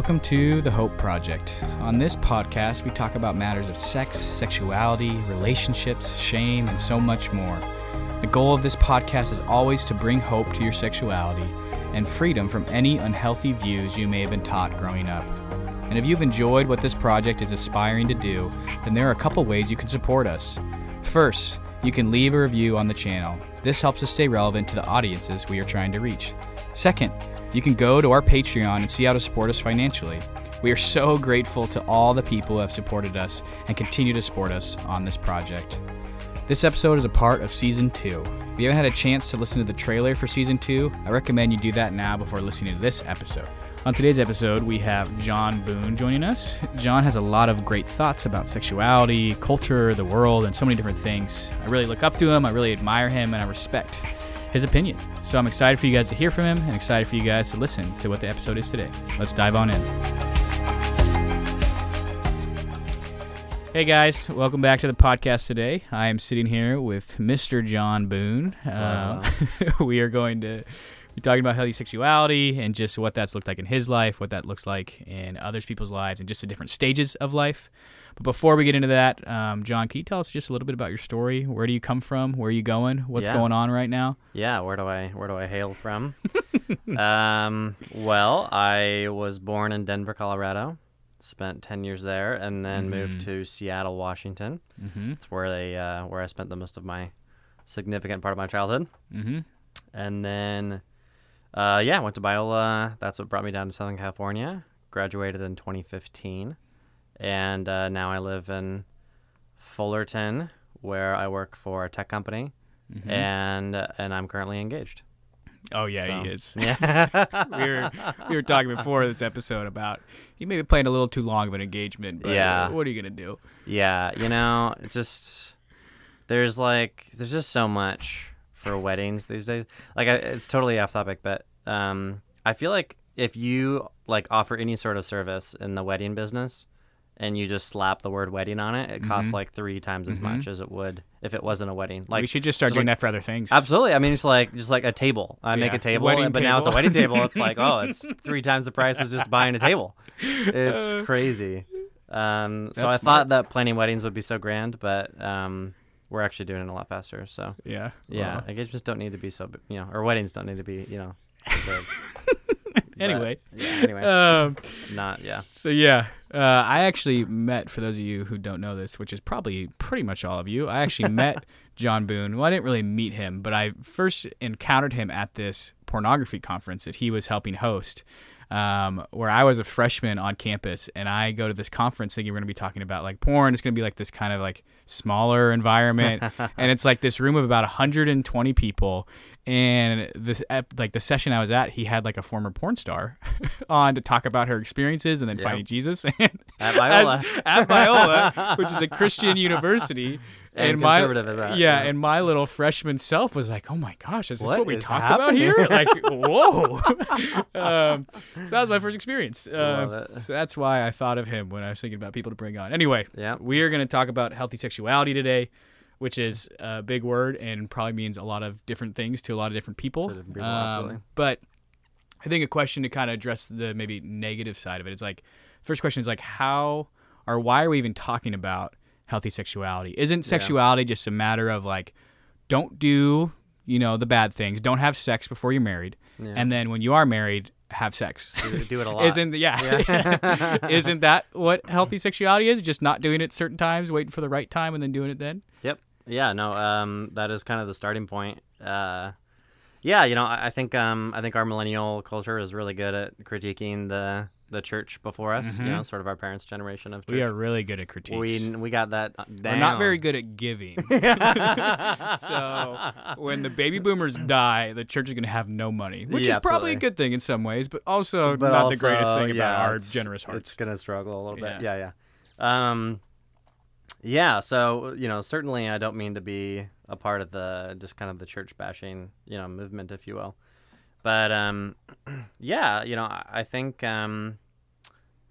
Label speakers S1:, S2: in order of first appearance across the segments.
S1: Welcome to the Hope Project. On this podcast, we talk about matters of sex, sexuality, relationships, shame, and so much more. The goal of this podcast is always to bring hope to your sexuality and freedom from any unhealthy views you may have been taught growing up. And if you've enjoyed what this project is aspiring to do, then there are a couple ways you can support us. First, you can leave a review on the channel. This helps us stay relevant to the audiences we are trying to reach. Second, you can go to our Patreon and see how to support us financially. We are so grateful to all the people who have supported us and continue to support us on this project. This episode is a part of season two. If you haven't had a chance to listen to the trailer for season two, I recommend you do that now before listening to this episode. On today's episode, we have Jon Boone joining us. Jon has a lot of great thoughts about sexuality, culture, the world, and so many different things. I really look up to him, I really admire him, and I respect his opinion. So I'm excited for you guys to hear from him and excited for you guys to listen to what the episode is today. Let's dive on in. Hey guys, welcome back to the podcast today. I am sitting here with Mr. Jon Boone. Uh, we are going to be talking about healthy sexuality and just what that's looked like in his life, what that looks like in others people's lives, and just the different stages of life. But before we get into that, um, Jon, can you tell us just a little bit about your story? Where do you come from? Where are you going? What's
S2: Yeah.
S1: going on right now?
S2: Yeah, where do I where do I hail from? um, well, I was born in Denver, Colorado. Spent ten years there, and then moved
S1: Mhm.
S2: to Seattle, Washington.
S1: Mm-hmm.
S2: It's where they uh, where I spent the most of my significant part of my childhood.
S1: Mm-hmm.
S2: And then, uh, yeah, went to Biola. That's what brought me down to Southern California. Graduated in 2015, and uh, now I live in Fullerton, where I work for a tech company,
S1: Mhm.
S2: and and I'm currently engaged.
S1: Oh yeah,
S2: So,
S1: he is.
S2: Yeah.
S1: we were we were talking before this episode about he may be playing a little too long of an engagement, but
S2: Yeah.
S1: uh, what are you gonna do?
S2: Yeah, you know, it's just there's like there's just so much for weddings these days. Like I, it's totally off topic, but um, I feel like if you like offer any sort of service in the wedding business and you just slap the word wedding on it, it costs
S1: Mhm.
S2: like three times as
S1: Mhm.
S2: much as it would if it wasn't a wedding. Like
S1: we should just start
S2: just
S1: doing
S2: like-
S1: that for other things.
S2: Absolutely. I mean, it's like just like a table. I make a table,
S1: Wedding
S2: but now it's a wedding table. It's like, oh, it's three times the price of just buying a table. It's
S1: Uh,
S2: crazy. Um, so I
S1: smart.
S2: thought that planning weddings would be so grand, but um, we're actually doing it a lot faster. So
S1: Yeah.
S2: yeah,
S1: Well,
S2: engagements don't need to be so, you know, or weddings don't need to be, you know, so
S1: Anyway.
S2: yeah. Anyway,
S1: um,
S2: not yeah.
S1: So yeah, uh, I actually met for those of you who don't know this, which is probably pretty much all of you. I actually met Jon Boone. Well, I didn't really meet him, but I first encountered him at this pornography conference that he was helping host. Um, where I was a freshman on campus, and I go to this conference thinking we're going to be talking about like porn. It's going to be like this kind of like smaller environment, and it's like this room of about 120 people. And the like the session I was at, he had like a former porn star on to talk about her experiences and then
S2: Yep.
S1: finding Jesus and
S2: At Biola.
S1: at Biola, which is a Christian university.
S2: And
S1: my
S2: conservative at that,
S1: yeah,
S2: yeah.
S1: and my little freshman self was like, "Oh my gosh, is this
S2: What
S1: what we talk about here?" Like, whoa! um, so that was my first experience. Uh, so that's why I thought of him when I was thinking about people to bring on. Anyway,
S2: Yeah.
S1: we are going to talk about healthy sexuality today, which is a big word and probably means a lot of different things to a lot of different people.
S2: Different people,
S1: Um, but I think a question to kind of address the maybe negative side of it is like, first question is like, how or why are we even talking about healthy sexuality? Isn't sexuality just a matter of like, don't do, you know, the bad things, don't have sex before you're married,
S2: Yeah.
S1: and then when you are married, have sex.
S2: do, do it a lot.
S1: Isn't yeah,
S2: Yeah.
S1: isn't that what healthy sexuality is? Just not doing it certain times, waiting for the right time, and then doing it then.
S2: Yep. Yeah. No. Um. That is kind of the starting point. Uh. Yeah. You know, I, I think um I think our millennial culture is really good at critiquing the the church before us. You
S1: Mhm.
S2: know, sort of our parents' generation of church.
S1: We are really good at critiques.
S2: We we got that down.
S1: We're not very good at giving. so when the baby boomers die, the church is going to have no money, which
S2: Yeah,
S1: is probably a good thing in some ways, but also
S2: But
S1: not the greatest thing
S2: yeah,
S1: about our generous hearts.
S2: It's gonna struggle a little bit.
S1: Yeah.
S2: Yeah. Yeah. Um. Yeah. So you know, certainly, I don't mean to be a part of the just kind of the church bashing, you know, movement, if you will. But um, yeah, you know, I, think um,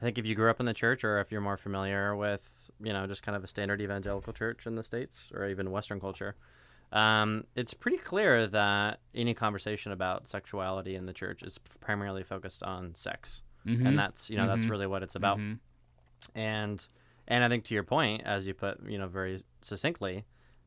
S2: I think if you grew up in the church, or if you're more familiar with, you know, just kind of a standard evangelical church in the states, or even Western culture, um, it's pretty clear that any conversation about sexuality in the church is primarily focused on sex.
S1: Mhm.
S2: and that's you know that's
S1: Mhm.
S2: really what it's about.
S1: Mhm.
S2: And and I think to your point, as you put you know very succinctly,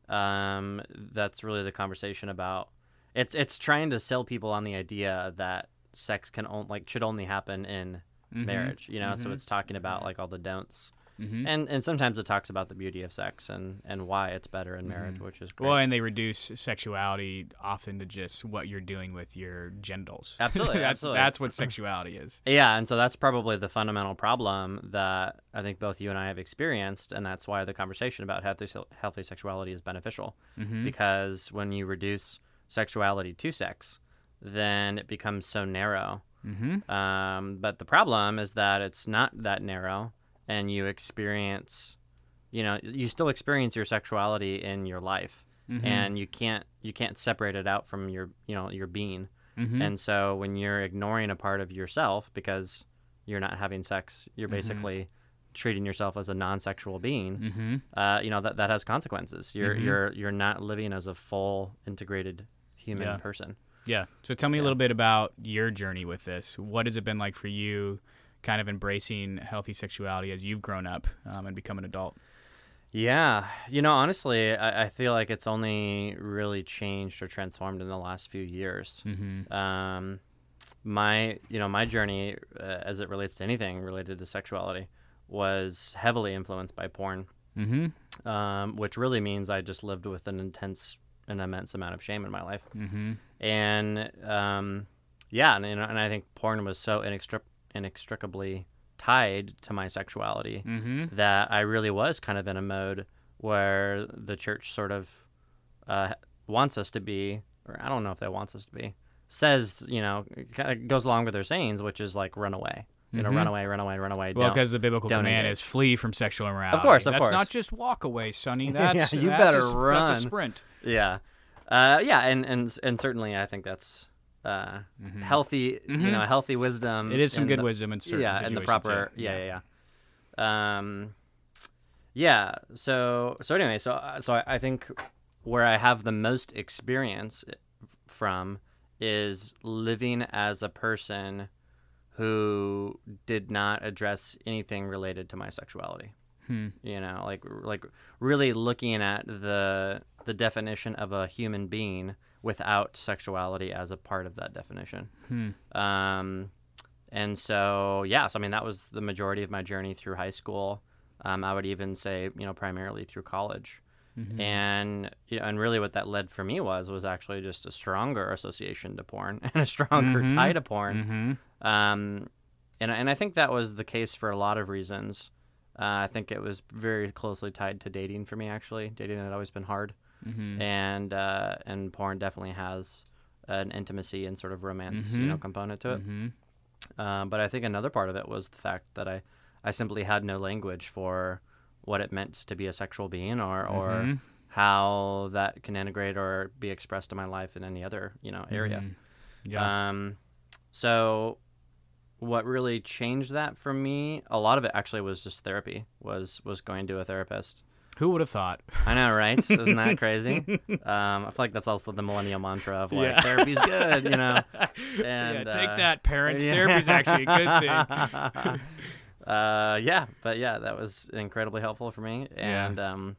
S2: um, that's really the conversation about. It's it's trying to sell people on the idea that sex can only like should only happen in
S1: Mhm.
S2: marriage. You know, so
S1: Mhm.
S2: it's talking about like all the don'ts.
S1: Mhm.
S2: And and sometimes it talks about the beauty of sex and, and why it's better in marriage,
S1: Mhm.
S2: which is great.
S1: Well, and they reduce sexuality often to just what you're doing with your genitals.
S2: Absolutely,
S1: that's,
S2: absolutely.
S1: That's what sexuality is.
S2: Yeah, and so that's probably the fundamental problem that I think both you and I have experienced, and that's why the conversation about healthy healthy sexuality is beneficial.
S1: Mhm.
S2: Because when you reduce sexuality to sex, then it becomes so narrow.
S1: Mm-hmm.
S2: Um, but the problem is that it's not that narrow, and you experience, you know, you still experience your sexuality in your life,
S1: Mhm.
S2: and you can't you can't separate it out from your you know your being.
S1: Mhm.
S2: And so when you're ignoring a part of yourself because you're not having sex, you're
S1: Mhm.
S2: basically treating yourself as a non-sexual being.
S1: Mhm.
S2: Uh, you know that that has consequences. You're
S1: Mhm.
S2: you're you're not living as a full integrated human
S1: Yeah.
S2: person.
S1: Yeah. So tell me a little bit about your journey with this. What has it been like for you, kind of embracing healthy sexuality as you've grown up um, and become an adult?
S2: Yeah, you know, honestly, I, I feel like it's only really changed or transformed in the last few years.
S1: Mm-hmm.
S2: Um, my, you know, my journey uh, as it relates to anything related to sexuality was heavily influenced by porn,
S1: Mm-hmm.
S2: um, which really means I just lived with an intense and immense amount of shame in my life.
S1: Mm-hmm.
S2: And um, yeah, and, and I think porn was so inextric- inextricably tied to my sexuality
S1: Mm-hmm.
S2: that I really was kind of in a mode where the church sort of uh, wants us to be, or I don't know if they wants us to be, says, you know, kind of goes along with their sayings, which is like run away. You know,
S1: Mhm.
S2: run away, run away, run away.
S1: Well, because the biblical command
S2: engage.
S1: is flee from sexual immorality.
S2: Of course, of
S1: that's
S2: course.
S1: not just walk away, Sonny.
S2: Yeah,
S1: That's
S2: you
S1: that's
S2: better
S1: a, s- That's a sprint.
S2: yeah, uh, yeah, and and and certainly I think that's uh,
S1: Mhm.
S2: healthy. You
S1: Mhm.
S2: know, healthy wisdom.
S1: It is some good
S2: the-
S1: wisdom in certain
S2: yeah, and the proper yeah, yeah, yeah. Um, yeah. So so anyway, so uh, so I, I think where I have the most experience from is living as a person who did not address anything related to my sexuality.
S1: Hmm.
S2: You know, like like really looking at the the definition of a human being without sexuality as a part of that definition.
S1: Hmm.
S2: Um, and so, yeah, so I mean, that was the majority of my journey through high school. Um, I would even say, you know, primarily through college.
S1: Mhm.
S2: And you know, and really, what that led for me was was actually just a stronger association to porn and a stronger
S1: Mhm.
S2: tie to porn. Um, and and I think that was the case for a lot of reasons. Uh, I think it was very closely tied to dating for me. Actually, dating had always been hard,
S1: Mhm.
S2: and uh, and porn definitely has an intimacy and sort of romance, you know,
S1: Mhm.
S2: component to it.
S1: Mhm.
S2: Um, but I think another part of it was the fact that I, I simply had no language for what it meant to be a sexual being or, or
S1: Mhm.
S2: how that can integrate or be expressed in my life in any other, you know, area.
S1: Mhm. Yeah.
S2: Um, so what really changed that for me, a lot of it actually was just therapy, was, was going to a therapist.
S1: Who would have thought?
S2: I know, right? Isn't that crazy? Um, I feel like that's also the millennial mantra of like,
S1: Yeah.
S2: therapy's good, you know?
S1: yeah, take
S2: uh,
S1: that, parents.
S2: Yeah.
S1: Therapy's actually a good thing.
S2: uh, yeah, but yeah, that was incredibly helpful for me,
S1: Yeah.
S2: and um,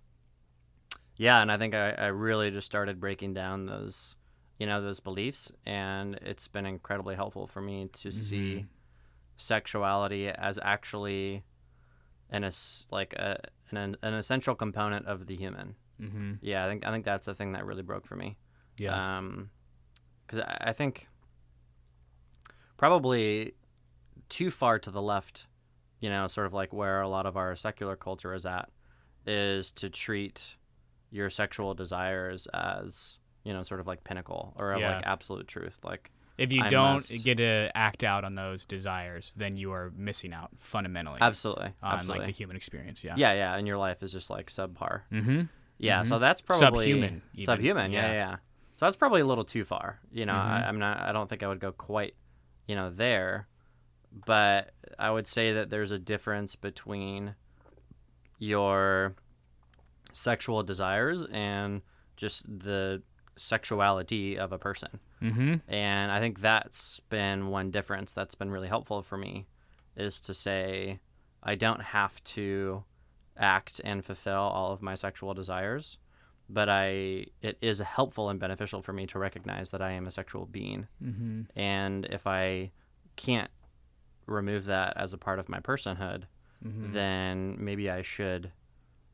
S2: yeah, and I think I, I really just started breaking down those, you know, those beliefs, and it's been incredibly helpful for me to
S1: Mm-hmm.
S2: see sexuality as actually an es- like a an, an essential component of the human.
S1: hmm
S2: Yeah, I think I think that's the thing that really broke for me.
S1: Yeah.
S2: Um, because I, I think probably too far to the left, you know, sort of like where a lot of our secular culture is at, is to treat your sexual desires as you know, sort of like pinnacle or
S1: Yeah.
S2: like absolute truth. Like,
S1: if you
S2: I
S1: don't
S2: must-
S1: get to act out on those desires, then you are missing out fundamentally
S2: absolutely,
S1: on
S2: absolutely,
S1: like the human experience. Yeah.
S2: yeah, yeah, and your life is just like subpar.
S1: Mm-hmm.
S2: Yeah, so
S1: Mhm.
S2: that's probably
S1: Subhuman, even.
S2: Subhuman, yeah,
S1: Yeah.
S2: yeah. So that's probably a little too far. You know, I,
S1: Mhm.
S2: I'm not. I don't think I would go quite, you know, there. But I would say that there's a difference between your sexual desires and just the sexuality of a person.
S1: Mm-hmm.
S2: And I think that's been one difference that's been really helpful for me is to say I don't have to act and fulfill all of my sexual desires, but I it is helpful and beneficial for me to recognize that I am a sexual being,
S1: Mm-hmm.
S2: and if I can't remove that as a part of my personhood,
S1: Mm-hmm.
S2: then maybe I should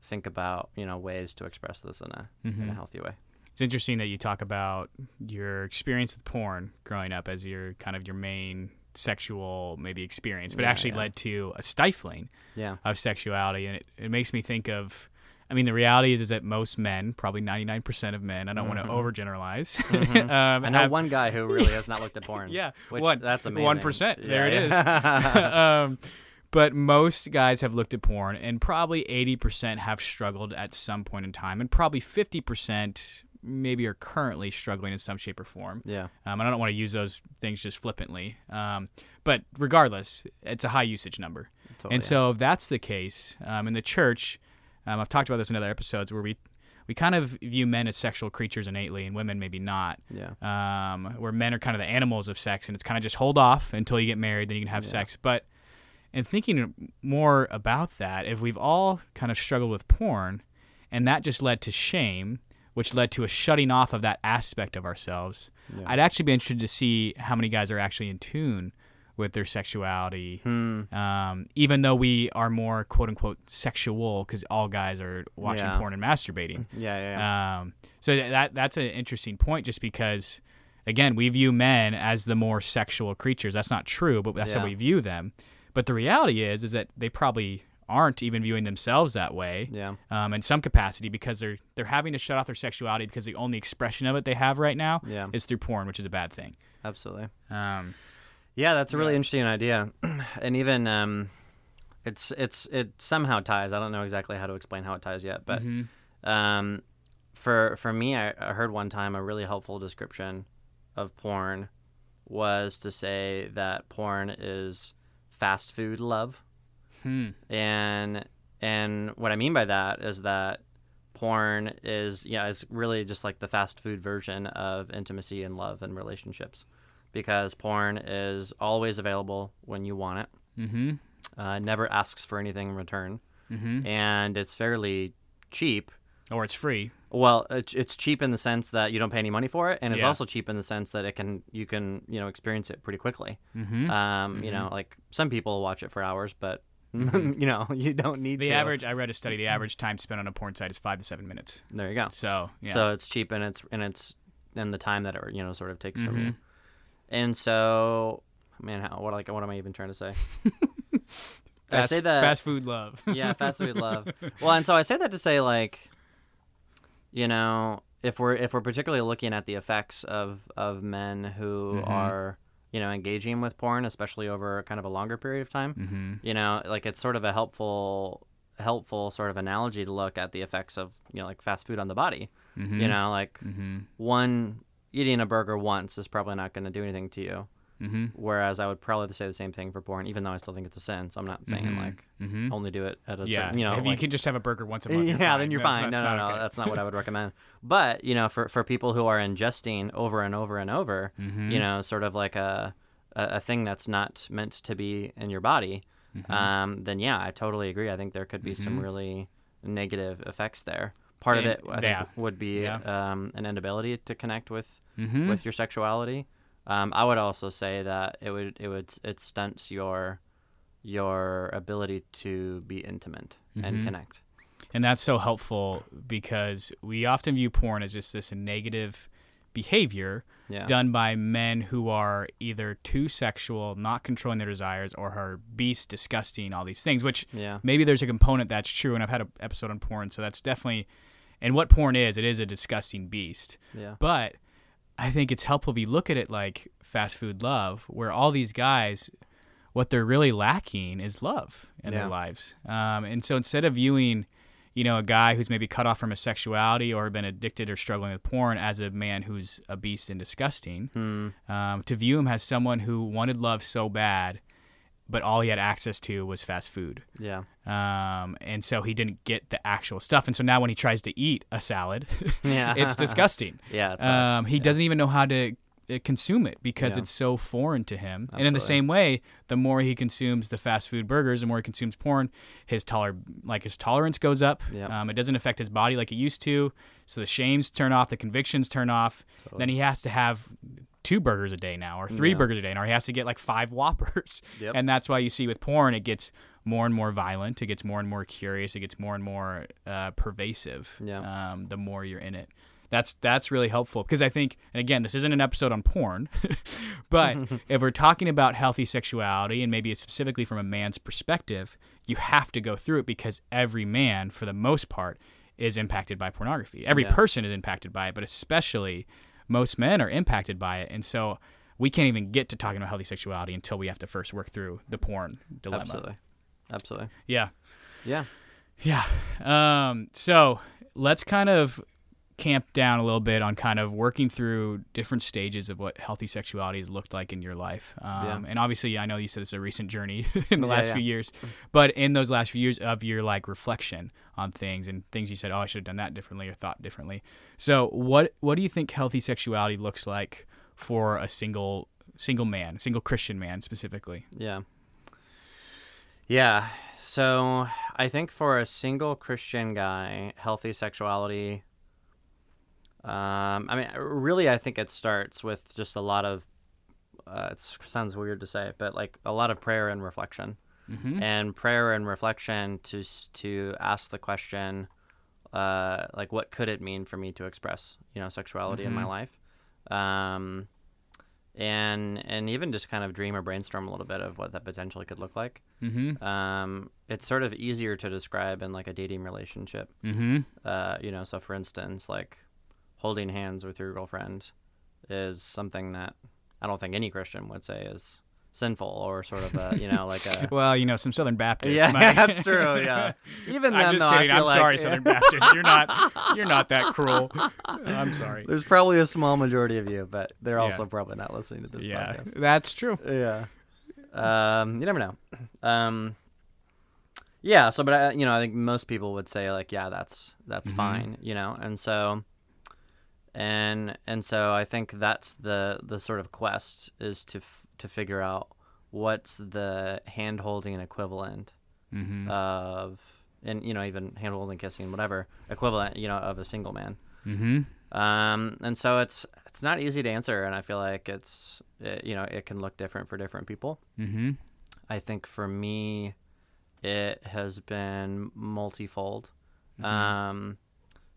S2: think about you know ways to express this in a in
S1: Mhm.
S2: a healthy way.
S1: It's interesting that you talk about your experience with porn growing up as your kind of your main sexual maybe experience, but
S2: Yeah,
S1: actually
S2: yeah.
S1: led to a stifling
S2: Yeah.
S1: of sexuality, and it, it makes me think of. I mean, the reality is, is that most men, probably 99% of men, I don't want to overgeneralize.
S2: Mhm.
S1: um,
S2: I know
S1: have-
S2: one guy who really has not looked at porn.
S1: Yeah,
S2: which
S1: one,
S2: that's amazing.
S1: One percent. There
S2: Yeah,
S1: it is. um, but most guys have looked at porn, and probably eighty percent have struggled at some point in time, and probably fifty percent maybe are currently struggling in some shape or form.
S2: yeah.
S1: Um, and I don't want to use those things just flippantly. Um, but regardless, it's a high usage number.
S2: Totally.
S1: And so, if that's the case, um, in the church, um, I've talked about this in other episodes where we we kind of view men as sexual creatures innately, and women maybe not.
S2: yeah.
S1: Um, where men are kind of the animals of sex, and it's kind of just hold off until you get married, then you can have
S2: Yeah.
S1: sex. But in thinking more about that, if we've all kind of struggled with porn, and that just led to shame, which led to a shutting off of that aspect of ourselves,
S2: Yeah.
S1: I'd actually be interested to see how many guys are actually in tune with their sexuality.
S2: Hmm.
S1: Um, even though we are more quote unquote sexual, because all guys are watching
S2: Yeah.
S1: porn and masturbating.
S2: Yeah. Yeah. yeah.
S1: Um, so th- that that's an interesting point, just because, again, we view men as the more sexual creatures. That's not true, but that's how we view them. But the reality is, is that they probably aren't even viewing themselves that way
S2: yeah.
S1: um, in some capacity because they're they're having to shut off their sexuality because the only expression of it they have right now
S2: Yeah.
S1: is through porn, which is a bad thing.
S2: Absolutely.
S1: Um,
S2: Yeah, that's a really
S1: Yeah.
S2: interesting idea, and even um, it's it's it somehow ties. I don't know exactly how to explain how it ties yet, but
S1: mhm.
S2: um, for for me, I, I heard one time a really helpful description of porn was to say that porn is fast food love,
S1: Hmm.
S2: and and what I mean by that is that porn is yeah is really just like the fast food version of intimacy and love and relationships because porn is always available when you want it
S1: Mm-hmm.
S2: uh, never asks for anything in return
S1: Mm-hmm.
S2: and it's fairly cheap
S1: Or it's free.
S2: well it's, it's cheap in the sense that you don't pay any money for it and it's
S1: Yeah.
S2: also cheap in the sense that it can you can you know experience it pretty quickly
S1: Mm-hmm.
S2: um, you know like some people watch it for hours but you know you don't need
S1: the
S2: to
S1: average, I read a study. The average time spent on a porn site is five to seven minutes.
S2: there you go
S1: So yeah.
S2: So it's cheap and it's and it's and the time that it you know sort of takes from you.
S1: Mhm.
S2: And so, man, how, what like what am I even trying to say? I
S1: fast,
S2: say that
S1: fast food love.
S2: yeah, fast food love. Well, and so I say that to say like, you know, if we're if we're particularly looking at the effects of of men who
S1: Mhm.
S2: are you know engaging with porn, especially over kind of a longer period of time,
S1: mm-hmm.
S2: you know, like it's sort of a helpful helpful sort of analogy to look at the effects of you know like fast food on the body.
S1: Mm-hmm.
S2: You know, like
S1: Mm-hmm.
S2: one eating a burger once is probably not going to do anything to you.
S1: Mm-hmm.
S2: Whereas I would probably say the same thing for porn, even though I still think it's a sin. So I'm not saying like
S1: mm-hmm.
S2: only do it at a
S1: yeah.
S2: certain, you know,
S1: if
S2: like-
S1: you can just have a burger once a month,
S2: yeah,
S1: fine.
S2: then you're
S1: That's-
S2: fine.
S1: that's
S2: no, no, no,
S1: okay.
S2: that's not what I would recommend. But you know, for for people who are ingesting over and over and over,
S1: Mhm.
S2: you know, sort of like a, a a thing that's not meant to be in your body,
S1: Mm-hmm.
S2: um, then yeah, I totally agree. I think there could be some
S1: Mhm.
S2: really negative effects there. Part of it, I think,
S1: yeah.
S2: would be
S1: Yeah.
S2: um, an inability to connect with with your sexuality. Um, I would also say that it would it would it stunts your your ability to be intimate and
S1: Mhm.
S2: connect.
S1: And that's so helpful because we often view porn as just this negative behavior
S2: Yeah.
S1: done by men who are either too sexual, not controlling their desires, or are beast, disgusting, all these things, which
S2: Yeah.
S1: maybe there's a component that's true. And I've had an episode on porn, so that's definitely, and what porn is, it is a disgusting beast.
S2: Yeah.
S1: But I think it's helpful if you look at it like fast food love, where all these guys, what they're really lacking is love in
S2: Yeah.
S1: their lives. Um, and so instead of viewing, you know, a guy who's maybe cut off from his sexuality or been addicted or struggling with porn as a man who's a beast and disgusting,
S2: Hmm.
S1: um, to view him as someone who wanted love so bad, but all he had access to was fast food.
S2: Yeah.
S1: Um, and so he didn't get the actual stuff. And so now when he tries to eat a salad,
S2: Yeah.
S1: it's disgusting.
S2: Yeah. It.
S1: Um, he
S2: Yeah.
S1: doesn't even know how to uh, consume it because
S2: Yeah.
S1: it's so foreign to him. Absolutely. And in the same way, the more he consumes the fast food burgers, the more he consumes porn, his toler like his tolerance goes up.
S2: Yeah.
S1: Um, it doesn't affect his body like it used to. So the shames turn off, the convictions turn off. Then he has to have two burgers a day now, or three
S2: Yeah.
S1: burgers a day, or he has to get like five Whoppers.
S2: Yep.
S1: And that's why you see with porn, it gets more and more violent. It gets more and more curious. It gets more and more uh, pervasive.
S2: Yeah.
S1: Um, the more you're in it. That's that's really helpful because I think, and again, this isn't an episode on porn, but if we're talking about healthy sexuality and maybe specifically from a man's perspective, you have to go through it because every man, for the most part, is impacted by pornography. Every
S2: Yeah.
S1: person is impacted by it, but especially most men are impacted by it, and so we can't even get to talking about healthy sexuality until we have to first work through the porn dilemma.
S2: Absolutely. Absolutely.
S1: Yeah.
S2: Yeah.
S1: Yeah. Um, so let's kind of camp down a little bit on kind of working through different stages of what healthy sexuality has looked like in your life. Um,
S2: Yeah.
S1: And obviously, I know you said it's a recent journey in the
S2: Yeah,
S1: last
S2: yeah.
S1: few years, but in those last few years of your like reflection on things and things you said, oh, I should have done that differently or thought differently. So what what do you think healthy sexuality looks like for a single single man, single Christian man specifically?
S2: Yeah. Yeah. So I think for a single Christian guy, healthy sexuality. Um, I mean, really, I think it starts with just a lot of. Uh, it sounds weird to say, but like a lot of prayer and reflection,
S1: Mm-hmm.
S2: and prayer and reflection to to ask the question, uh, like, what could it mean for me to express, you know, sexuality in my
S1: Mhm.
S2: life, um, and and even just kind of dream or brainstorm a little bit of what that potentially could look like.
S1: Mm-hmm.
S2: Um, it's sort of easier to describe in like a dating relationship.
S1: Mm-hmm.
S2: Uh, you know, so for instance, like holding hands with your girlfriend is something that I don't think any Christian would say is sinful or sort of a you know like a
S1: Well, you know, some Southern Baptists.
S2: yeah
S1: might-
S2: that's true yeah even
S1: I'm just
S2: though,
S1: kidding. I'm
S2: like-
S1: sorry, Southern Baptists. You're not. You're not that cruel. I'm sorry.
S2: There's probably a small majority of you, but they're
S1: Yeah.
S2: also probably not listening to this
S1: Yeah,
S2: podcast.
S1: that's true.
S2: Yeah. Um, you never know. Um, yeah. So, but I, you know, I think most people would say like, yeah, that's that's
S1: Mhm.
S2: fine. You know, and so, and and so I think that's the the sort of quest is to f- to figure out what's the hand holding equivalent
S1: Mm-hmm.
S2: of, and you know, even hand holding, kissing, whatever equivalent, you know, of a single man.
S1: mm-hmm.
S2: Um, and so it's it's not easy to answer, and I feel like it's it, you know it can look different for different people.
S1: Mm-hmm.
S2: I think for me, it has been multifold.
S1: Mm-hmm.
S2: Um,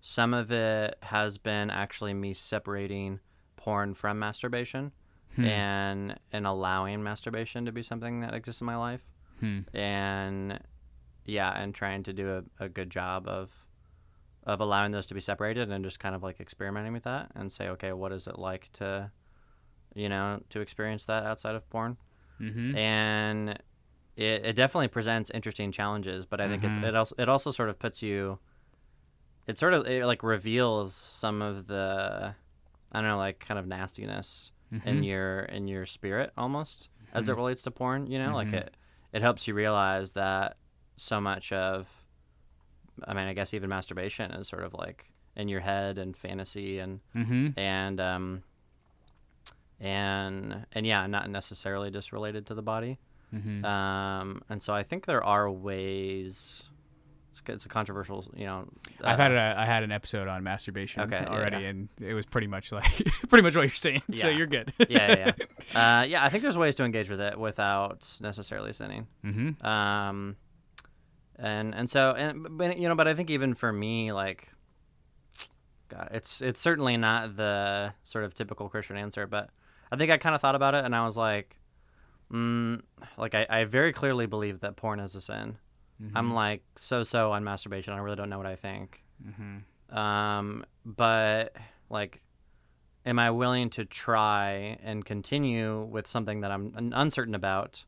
S2: some of it has been actually me separating porn from masturbation
S1: Hmm.
S2: and and allowing masturbation to be something that exists in my life
S1: Hmm.
S2: and yeah and trying to do a, a good job of of allowing those to be separated and just kind of like experimenting with that and say okay what is it like to you know to experience that outside of porn
S1: Mm-hmm.
S2: and it, it definitely presents interesting challenges but i think
S1: Mhm.
S2: it's it also it also sort of puts you it sort of it like reveals some of the i don't know like kind of nastiness
S1: Mm-hmm.
S2: in your in your spirit almost as it
S1: Mhm.
S2: relates to porn you know like
S1: Mhm.
S2: it it helps you realize that so much of i mean i guess even masturbation is sort of like in your head and fantasy and
S1: Mm-hmm.
S2: and um and and yeah not necessarily just related to the body
S1: Mm-hmm.
S2: um and so i think there are ways it's, it's a controversial you know
S1: I've
S2: uh,
S1: had a, I had an episode on masturbation
S2: Okay,
S1: already,
S2: yeah.
S1: and it was pretty much like pretty much what you're saying. So you're good.
S2: yeah yeah yeah. uh, yeah i think there's ways to engage with it without necessarily sinning
S1: mm-hmm.
S2: um and and so and but you know but i think even for me like god it's it's certainly not the sort of typical christian answer but i think i kind of thought about it and i was like mm, like I, I very clearly believe that porn is a sin i'm like so so on masturbation i really don't know what i think
S1: Mm-hmm.
S2: um but like am i willing to try and continue with something that i'm uncertain about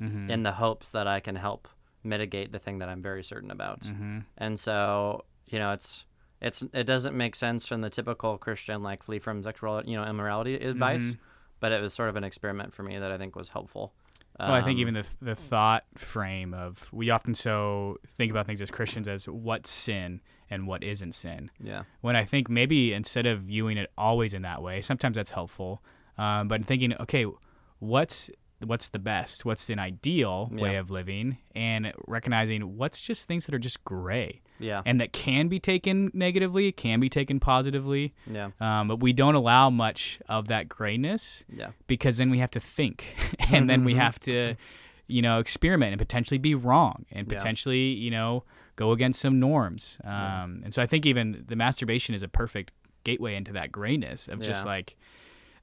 S1: Mm-hmm.
S2: in the hopes that I can help mitigate the thing that I'm very certain about.
S1: Mm-hmm.
S2: And so, you know, it's it's it doesn't make sense from the typical Christian like flee from sexual, you know, immorality advice,
S1: Mhm.
S2: but it was sort of an experiment for me that I think was helpful.
S1: Well, I think
S2: Um,
S1: even the the thought frame of we often so think about things as Christians as what's sin and what isn't sin.
S2: yeah,
S1: When I think maybe instead of viewing it always in that way, sometimes that's helpful. Um, but thinking, okay, what's what's the best? What's an ideal way of living? And recognizing what's just things that are just gray
S2: Yeah.
S1: and that can be taken negatively, can be taken positively.
S2: Yeah.
S1: Um, but we don't allow much of that grayness
S2: Yeah.
S1: because then we have to think and then we have to you know experiment and potentially be wrong and
S2: Yeah.
S1: potentially you know go against some norms um,
S2: Yeah.
S1: and so i think even the masturbation is a perfect gateway into that grayness of just
S2: Yeah.
S1: like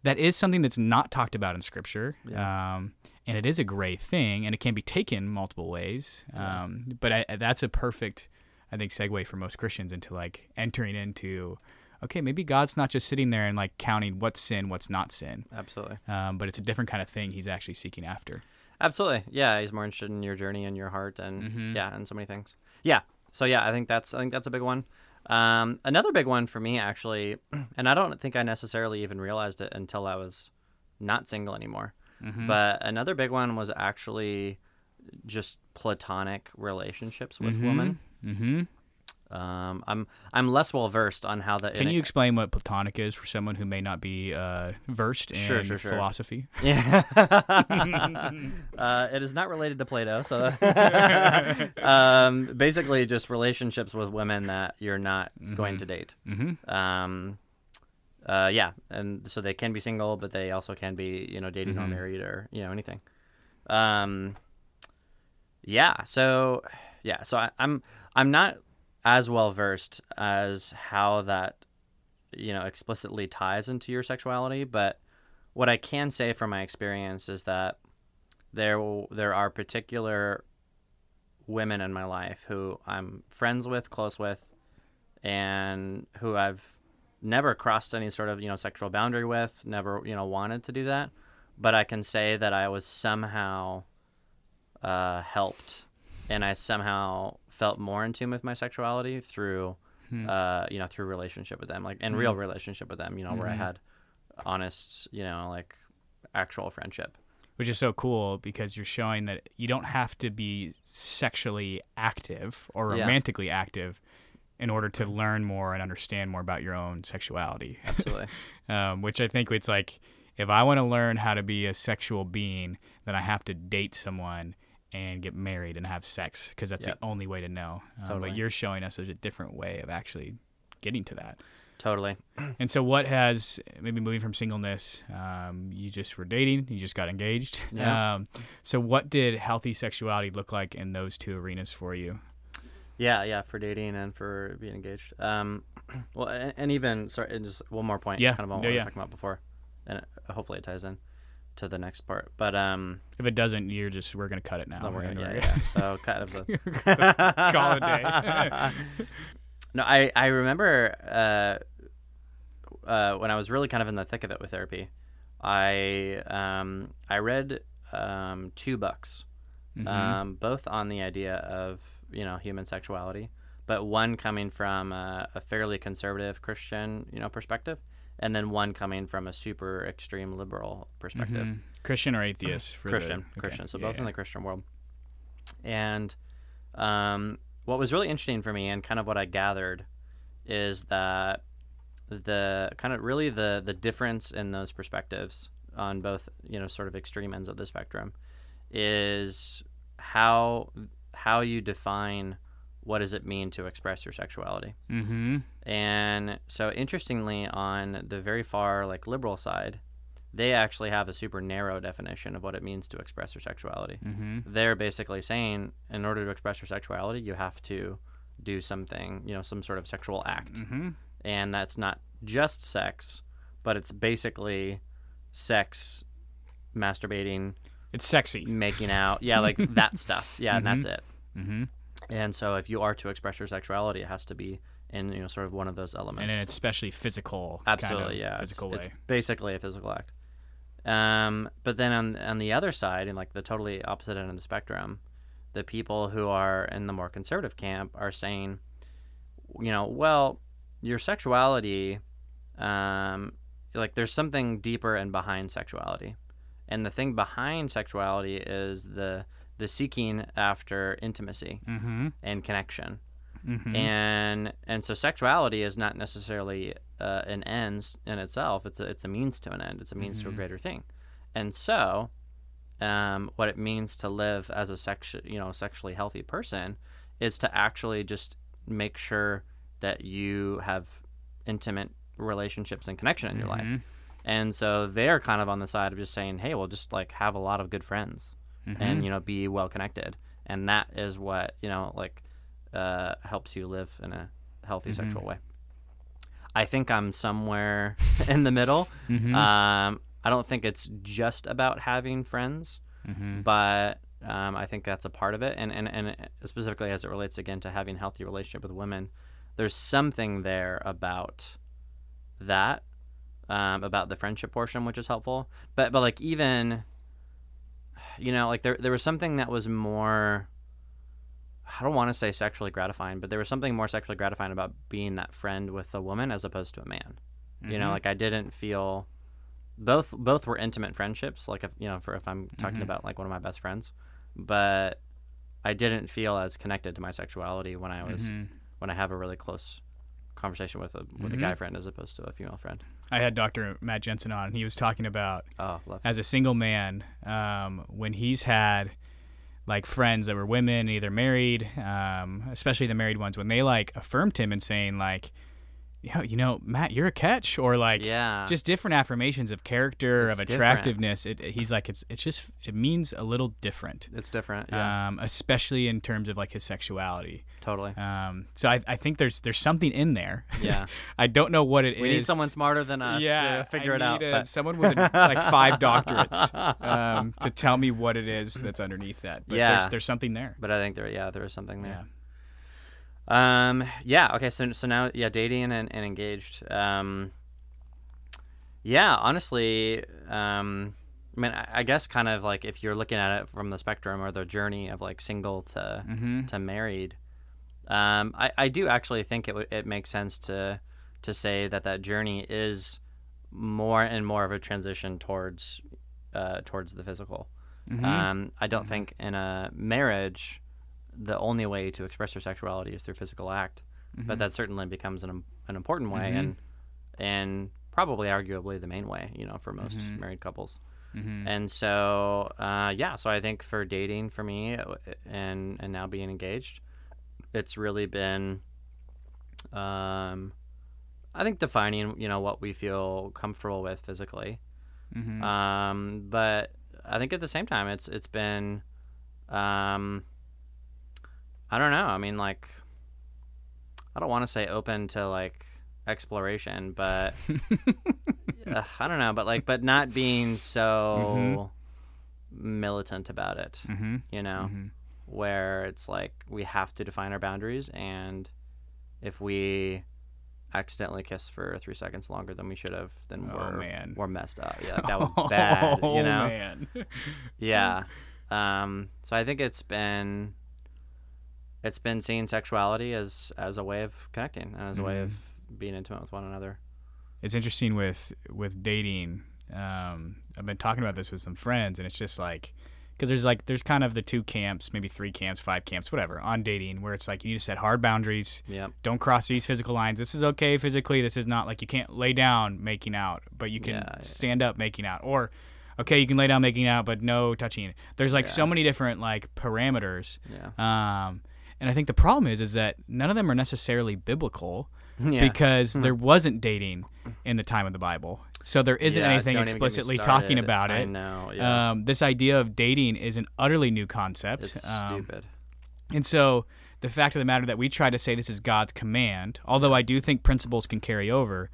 S1: that is something that's not talked about in scripture
S2: Yeah.
S1: um, and it is a gray thing and it can be taken multiple ways
S2: Yeah.
S1: um, but I, that's a perfect i think segue for most christians into like entering into okay maybe god's not just sitting there and like counting what's sin what's not sin
S2: Absolutely.
S1: um, but it's a different kind of thing he's actually seeking after.
S2: Absolutely. Yeah, he's more interested in your journey and your heart and
S1: Mhm.
S2: yeah, and so many things. Yeah. So yeah, I think that's I think that's a big one. Um, another big one for me actually, and I don't think I necessarily even realized it until I was not single anymore.
S1: Mm-hmm.
S2: But another big one was actually just platonic relationships with women.
S1: Mm-hmm.
S2: Um, I'm I'm less well versed on how that.
S1: Can you explain what platonic is for someone who may not be uh, versed in
S2: Sure, sure, sure.
S1: philosophy?
S2: Yeah. uh, it is not related to Plato. So, um, basically, just relationships with women that you're not going to date.
S1: Mm-hmm.
S2: Um, uh, yeah, and so they can be single, but they also can be, you know, dating or
S1: Mhm.
S2: married or you know anything. Um, yeah. So, yeah. So I, I'm I'm not as well versed as how that you know explicitly ties into your sexuality, but what I can say from my experience is that there there are particular women in my life who I'm friends with, close with, and who I've never crossed any sort of you know sexual boundary with, never you know wanted to do that, but I can say that I was somehow uh, helped, and I somehow felt more in tune with my sexuality through
S1: Hmm.
S2: uh, you know through relationship with them, like and real relationship with them, you know where I
S1: Mhm.
S2: had honest you know like actual friendship.
S1: Which is so cool because you're showing that you don't have to be sexually active or
S2: Yeah.
S1: romantically active in order to learn more and understand more about your own sexuality.
S2: Absolutely.
S1: um, which I think it's like if I want to learn how to be a sexual being, then I have to date someone and get married and have sex because that's
S2: Yep.
S1: the only way to know. Um, But you're showing us there's a different way of actually getting to that.
S2: totally.
S1: And so, what has maybe moving from singleness? Um, you just were dating, you just got engaged.
S2: Yeah.
S1: Um, so, what did healthy sexuality look like in those two arenas for you?
S2: Yeah, yeah, for dating and for being engaged. Um, well, and, and even sorry, and just one more point.
S1: Yeah,
S2: kind of on what
S1: yeah,
S2: we were
S1: yeah.
S2: talking about before, and it, hopefully it ties in to the next part. But um,
S1: If it doesn't, you're just we're gonna cut it now.
S2: we're gonna, yeah, yeah. So kind of a
S1: Call it a
S2: no, I I remember uh, uh, when I was really kind of in the thick of it with therapy, I um I read um two books
S1: Mhm.
S2: um, both on the idea of you know human sexuality, but one coming from a, a fairly conservative Christian you know perspective, and then one coming from a super extreme liberal perspective.
S1: Mhm. Christian or atheist? The-
S2: Christian,
S1: okay.
S2: Christian. So
S1: Yeah,
S2: both in the Christian world. And um, what was really interesting for me, and kind of what I gathered, is that the kind of really the the difference in those perspectives on both you know sort of extreme ends of the spectrum is how how you define what does it mean to express your sexuality
S1: Mhm.
S2: and so interestingly on the very far like liberal side they actually have a super narrow definition of what it means to express your sexuality
S1: Mhm.
S2: they're basically saying in order to express your sexuality you have to do something you know some sort of sexual act
S1: Mhm.
S2: and that's not just sex but it's basically sex masturbating
S1: It's sexy.
S2: making out yeah like that stuff yeah and that's it
S1: Mm-hmm.
S2: And so if you are to express your sexuality it has to be in you know sort of one of those elements
S1: And it's especially physical.
S2: absolutely
S1: kind of
S2: yeah it's-
S1: Physical
S2: it's,
S1: way.
S2: basically a physical act um but then on on the other side in like the totally opposite end of the spectrum the people who are in the more conservative camp are saying you know well your sexuality um like there's something deeper and behind sexuality and the thing behind sexuality is the the seeking after intimacy
S1: Mm-hmm.
S2: and connection
S1: Mhm.
S2: and and so sexuality is not necessarily uh, an end in itself. It's a it's a means to an end. It's a means to a
S1: Mhm.
S2: greater thing, and so um, what it means to live as a sexu- you know sexually healthy person is to actually just make sure that you have intimate relationships and connection in your life.
S1: Mhm.
S2: And so they're kind of on the side of just saying, "Hey, well, just like have a lot of good friends,
S1: Mhm.
S2: and you know, be well connected." And that is what you know, like, uh, helps you live in a healthy
S1: Mhm.
S2: sexual way. I think I'm somewhere in the middle.
S1: Mhm.
S2: Um, I don't think it's just about having friends,
S1: Mhm.
S2: but um, I think that's a part of it. And, and and specifically as it relates again to having a healthy relationship with women, there's something there about that, um, about the friendship portion, which is helpful. But but like even, you know, like there there was something that was more. I don't want to say sexually gratifying, but there was something more sexually gratifying about being that friend with a woman as opposed to a man. You know,
S1: Mhm.
S2: like I didn't feel both both were intimate friendships. Like if you know, for if I'm talking
S1: Mhm.
S2: about like one of my best friends, but I didn't feel as connected to my sexuality when I was
S1: Mhm.
S2: when I have a really close conversation with a with a
S1: Mhm.
S2: guy friend as opposed to a female friend.
S1: I had Dr. Matt Jensen on, and he was talking about
S2: Oh,
S1: as a single man um, when he's had like friends that were women, either married, um, especially the married ones, when they like affirmed him and saying like, "Yo, you know, Matt, you're a catch," or like
S2: yeah,
S1: just different affirmations of character,
S2: It's
S1: of attractiveness. It, he's like, it's it's just it means a little different,
S2: it's different. Yeah,
S1: um, especially in terms of like his sexuality.
S2: totally.
S1: Um, so I, I think there's there's something in there.
S2: Yeah,
S1: I don't know what it is.
S2: we need someone smarter than us
S1: yeah,
S2: to figure
S1: I
S2: it out.
S1: a-
S2: but-
S1: someone with like five doctorates um, to tell me what it is that's underneath that. But
S2: Yeah.
S1: there's, there's something there.
S2: but I think there, yeah, there is something there.
S1: Yeah.
S2: Um. Yeah. Okay. So so now yeah, dating and, and engaged. Um. Yeah. Honestly. Um. I mean, I, I guess kind of like if you're looking at it from the spectrum or the journey of like single to
S1: Mm-hmm.
S2: to married. Um. I, I do actually think it would it makes sense to to say that that journey is more and more of a transition towards uh towards the physical.
S1: Mm-hmm.
S2: Um, I don't think in a marriage, the only way to express your sexuality is through physical act,
S1: Mm-hmm.
S2: but that certainly becomes an, an important way
S1: Mhm.
S2: and and probably arguably the main way, you know, for most
S1: Mhm.
S2: married couples.
S1: mm-hmm.
S2: And so, uh, yeah, so I think for dating for me uh, and and now being engaged, it's really been, um, I think defining, you know, what we feel comfortable with physically.
S1: mm-hmm.
S2: Um, but I think at the same time, it's it's been, um, I don't know. I mean, like, I don't want to say open to like exploration, but uh, I don't know. But like, but not being so militant about it.
S1: mm-hmm.
S2: You know,
S1: Mm-hmm.
S2: where it's like we have to define our boundaries, and if we accidentally kiss for three seconds longer than we should have, then
S1: Oh,
S2: we're
S1: man.
S2: we're messed up. Yeah, that was bad.
S1: Oh,
S2: You know.
S1: man.
S2: Yeah. Um, so I think it's been it's been seeing sexuality as as a way of connecting and as a way
S1: Mhm.
S2: of being intimate with one another.
S1: it's interesting with with dating. Um, I've been talking about this with some friends, and it's just like because there's like there's kind of the two camps, maybe three camps, five camps, whatever, on dating, where it's like you need to set hard boundaries.
S2: Yep.
S1: Don't cross these physical lines. This is okay physically. This is not like you can't lay down making out, but you can
S2: Yeah, yeah.
S1: stand up making out, or okay, you can lay down making out, but no touching. There's like so many different like parameters.
S2: Yeah.
S1: Um, and I think the problem is is that none of them are necessarily biblical
S2: Yeah.
S1: because there wasn't dating in the time of the Bible. So there isn't
S2: Yeah,
S1: anything
S2: don't even get me
S1: explicitly talking about
S2: I
S1: it.
S2: know. Yeah.
S1: Um, this idea of dating is an utterly new concept.
S2: it's
S1: Um,
S2: stupid.
S1: and so the fact of the matter that we try to say this is God's command, although I do think principles can carry over,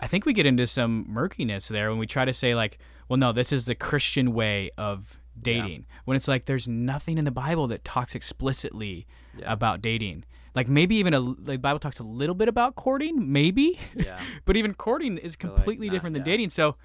S1: I think we get into some murkiness there when we try to say like, well, no, this is the Christian way of dating. When it's like there's nothing in the Bible that talks explicitly
S2: Yeah.
S1: about dating. Like maybe even a the Bible talks a little bit about courting, maybe.
S2: Yeah.
S1: but even courting is
S2: feel like
S1: completely
S2: not-
S1: different than
S2: yeah.
S1: dating. So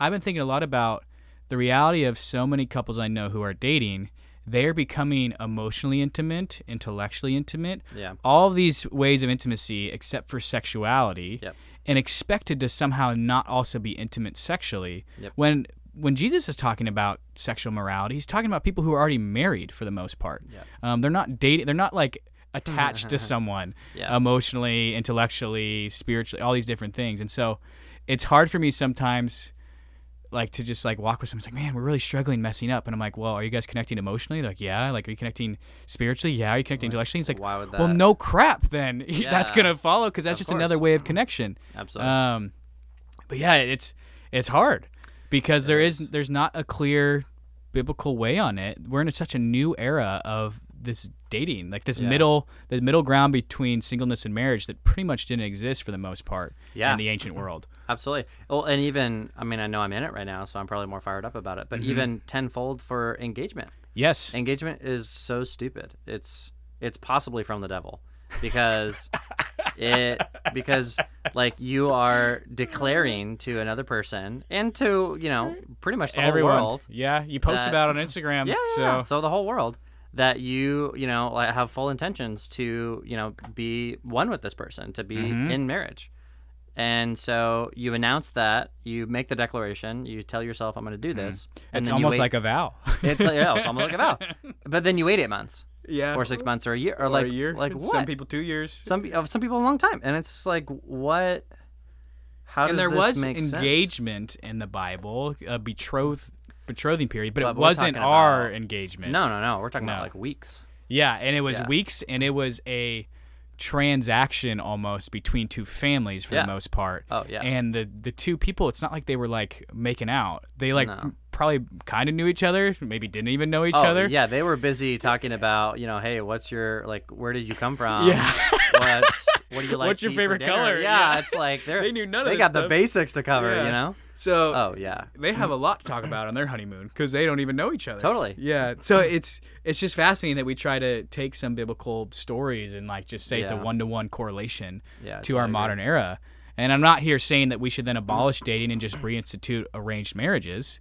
S1: I've been thinking a lot about the reality of so many couples I know who are dating. They're becoming emotionally intimate, intellectually intimate,
S2: Yeah.
S1: all of these ways of intimacy except for sexuality,
S2: Yep.
S1: and expected to somehow not also be intimate sexually.
S2: Yep.
S1: When when Jesus is talking about sexual morality, he's talking about people who are already married for the most part.
S2: Yep.
S1: Um, they're not dating. They're not like attached to someone
S2: Yeah.
S1: emotionally, intellectually, spiritually, all these different things. And so it's hard for me sometimes like to just like walk with someone. It's like, man, we're really struggling messing up. And I'm like, well, are you guys connecting emotionally? They're like, yeah. Like, are you connecting spiritually? Yeah. Are you connecting intellectually? It's like,
S2: Why would that?
S1: well, no crap. Then that's gonna follow because that's
S2: Of
S1: just
S2: course.
S1: another way of connection.
S2: Absolutely.
S1: Um, but yeah, it's it's hard because there is there's not a clear biblical way on it. We're in a, such a new era of this dating, like this
S2: Yeah.
S1: middle the middle ground between singleness and marriage that pretty much didn't exist for the most part
S2: Yeah.
S1: in the ancient world.
S2: Absolutely. Well, and even I mean, I know I'm in it right now, so I'm probably more fired up about it. But
S1: Mm-hmm.
S2: even tenfold for engagement.
S1: Yes.
S2: Engagement is so stupid. It's it's possibly from the devil because it because like you are declaring to another person and to you know pretty much the
S1: Everyone.
S2: whole world.
S1: Yeah, you post
S2: that-
S1: about it on Instagram.
S2: Yeah, yeah,
S1: so
S2: yeah. so the whole world that you you know like have full intentions to you know be one with this person to be
S1: Mhm.
S2: in marriage and so you announce that you make the declaration you tell yourself i'm going to do this
S1: Mm-hmm. it's almost like a vow.
S2: it's like, yeah, it's almost like a vow but then you wait eight months
S1: yeah.
S2: or six months or a year or,
S1: or
S2: like
S1: a year.
S2: like what
S1: Some people two years.
S2: some some people a long time and it's just like what how
S1: and
S2: does
S1: there
S2: this
S1: was
S2: make sense?
S1: engagement in the Bible, a betroth betrothing period, but,
S2: But
S1: it wasn't our
S2: about-
S1: engagement.
S2: no no no we're talking
S1: No.
S2: about like weeks
S1: Yeah, and it was
S2: Yeah.
S1: weeks, and it was a transaction almost between two families for
S2: Yeah.
S1: the most part.
S2: Oh, yeah.
S1: And the the two people, it's not like they were like making out. They like
S2: No.
S1: Probably kind of knew each other, maybe didn't even know each
S2: oh,
S1: other.
S2: yeah they were busy talking about you know hey what's your like where did you come from
S1: Yeah.
S2: what's what do you like
S1: What's your favorite color?
S2: Yeah,
S1: Yeah.
S2: it's like they're
S1: They knew none of
S2: they got the basics to cover,
S1: Yeah.
S2: you know.
S1: So
S2: Oh yeah,
S1: they have a lot to talk about on their honeymoon because they don't even know each other.
S2: Totally.
S1: Yeah. So it's it's just fascinating that we try to take some biblical stories and like just say it's a one to one correlation
S2: Yeah,
S1: to our modern era. And I'm not here saying that we should then abolish dating and just reinstitute arranged marriages.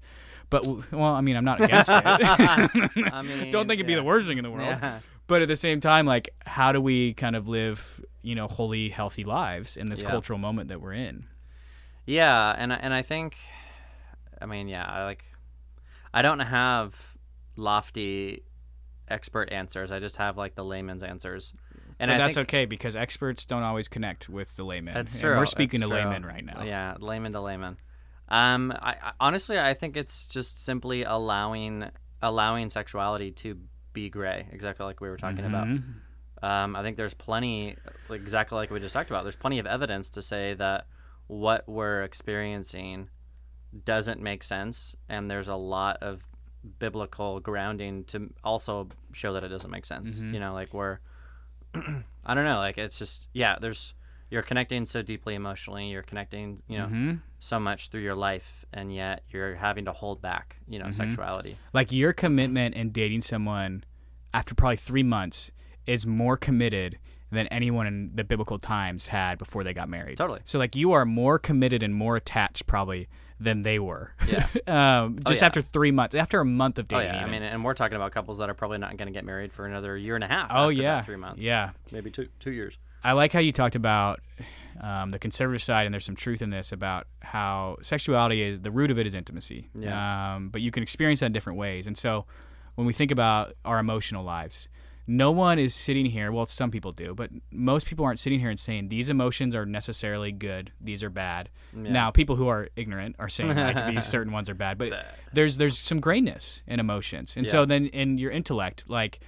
S1: But well, I mean, I'm not against it.
S2: I mean,
S1: don't think it'd be the worst thing in the world.
S2: Yeah.
S1: But at the same time, like, how do we kind of live, you know, holy, healthy lives in this
S2: Yeah.
S1: cultural moment that we're in?
S2: Yeah, and I- and I think, I mean, yeah, I like, I don't have lofty expert answers. I just have like the layman's answers, and
S1: but that's
S2: think
S1: okay because experts don't always connect with the layman.
S2: that's
S1: And
S2: true.
S1: we're speaking
S2: that's
S1: to
S2: true.
S1: laymen right now.
S2: Yeah, layman to layman. Um, I, I honestly, I think it's just simply allowing allowing sexuality to be gray, exactly like we were talking about.
S1: Mhm.
S2: Um, I think there's plenty, exactly like we just talked about. There's plenty of evidence to say that what we're experiencing doesn't make sense, and there's a lot of biblical grounding to also show that it doesn't make sense.
S1: Mhm.
S2: You know, like we're, I don't know, like it's just yeah. There's you're connecting so deeply emotionally. You're connecting, you know,
S1: Mhm.
S2: So much through your life, and yet you're having to hold back, you know,
S1: Mhm.
S2: sexuality.
S1: Like your commitment in dating someone after probably three months is more committed than anyone in the biblical times had before they got married.
S2: Totally.
S1: So like you are more committed and more attached probably than they were.
S2: Yeah.
S1: um, just
S2: yeah.
S1: after three months, after a month of dating.
S2: Oh yeah, I mean, and we're talking about couples that are probably not going to get married for another year and a half.
S1: oh
S2: after
S1: yeah,
S2: three months.
S1: yeah.
S2: maybe two two years.
S1: I like how you talked about um, the conservative side, and there's some truth in this about how sexuality is the root of it is intimacy.
S2: Yeah.
S1: Um, but you can experience that in different ways. And so when we think about our emotional lives, no one is sitting here. Well, some people do, but most people aren't sitting here and saying these emotions are necessarily good. These are bad.
S2: Yeah.
S1: Now, people who are ignorant are saying like these certain ones are bad, but there's there's some grayness in emotions, and so then in your intellect, like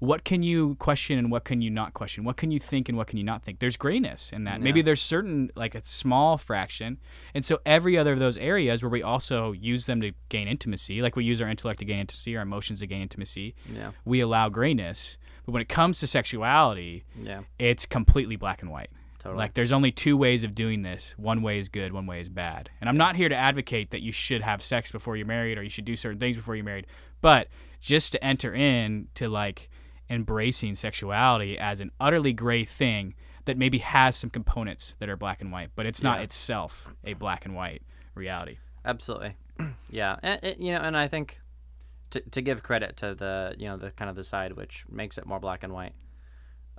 S1: what can you question and what can you not question? What can you think and what can you not think? There's grayness in that. Maybe there's certain like a small fraction, and so every other of those areas where we also use them to gain intimacy, like we use our intellect to gain intimacy, our emotions to gain intimacy,
S2: Yeah,
S1: we allow grayness. But when it comes to sexuality,
S2: yeah,
S1: it's completely black and white.
S2: totally.
S1: Like there's only two ways of doing this. One way is good, one way is bad. And I'm not here to advocate that you should have sex before you're married or you should do certain things before you're married, but just to enter in to like embracing sexuality as an utterly gray thing that maybe has some components that are black and white, but it's not
S2: Yeah.
S1: itself a black and white reality.
S2: Absolutely. yeah, and, and, you know, and I think to to give credit to the you know the kind of the side which makes it more black and white.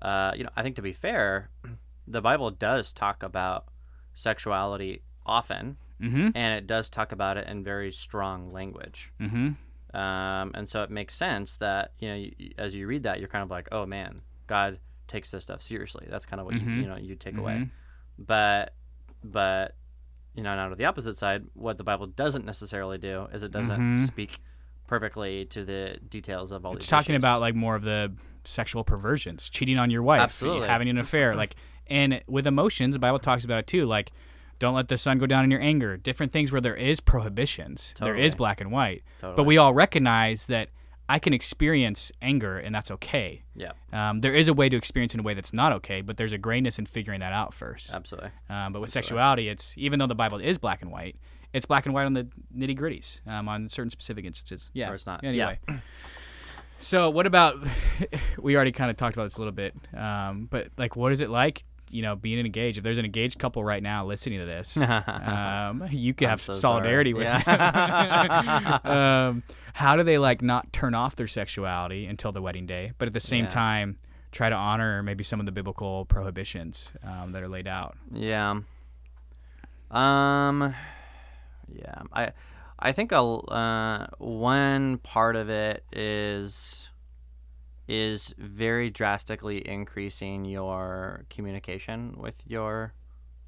S2: Uh, you know, I think to be fair, the Bible does talk about sexuality often,
S1: Mm-hmm.
S2: and it does talk about it in very strong language.
S1: Mm-hmm.
S2: Um, and so it makes sense that you know, you, as you read that, you're kind of like, oh man, God takes this stuff seriously. That's kind of what
S1: Mhm.
S2: you, you know you take away.
S1: Mhm.
S2: But but you know, now to the opposite side, what the Bible doesn't necessarily do is it doesn't
S1: Mhm.
S2: speak perfectly to the details of all
S1: It's
S2: these
S1: talking
S2: issues.
S1: about like more of the sexual perversions, cheating on your wife,
S2: Absolutely.
S1: having an affair, like, and with emotions, the Bible talks about it too. Like, don't let the sun go down in your anger. Different things where there is prohibitions, there is black and white,
S2: Totally.
S1: but we all recognize that I can experience anger and that's okay.
S2: yeah,
S1: Um, there is a way to experience in a way that's not okay, but there's a grayness in figuring that out first.
S2: absolutely.
S1: Um, but with sexuality, it's even though the Bible is black and white, it's black and white on the nitty gritties um, on certain specific instances. Yeah,
S2: Or it's not.
S1: Anyway, so what about? we already kind of talked about this a little bit, um, but like, what is it like? You know, being engaged. If there's an engaged couple right now listening to this, um, you could
S2: I'm
S1: have
S2: so
S1: solidarity
S2: sorry.
S1: with
S2: Yeah.
S1: them. um, how do they like not turn off their sexuality until the wedding day, but at the same
S2: Yeah.
S1: time try to honor maybe some of the biblical prohibitions um, that are laid out?
S2: Yeah. Um. Yeah. I. I think a uh, one part of it is is very drastically increasing your communication with your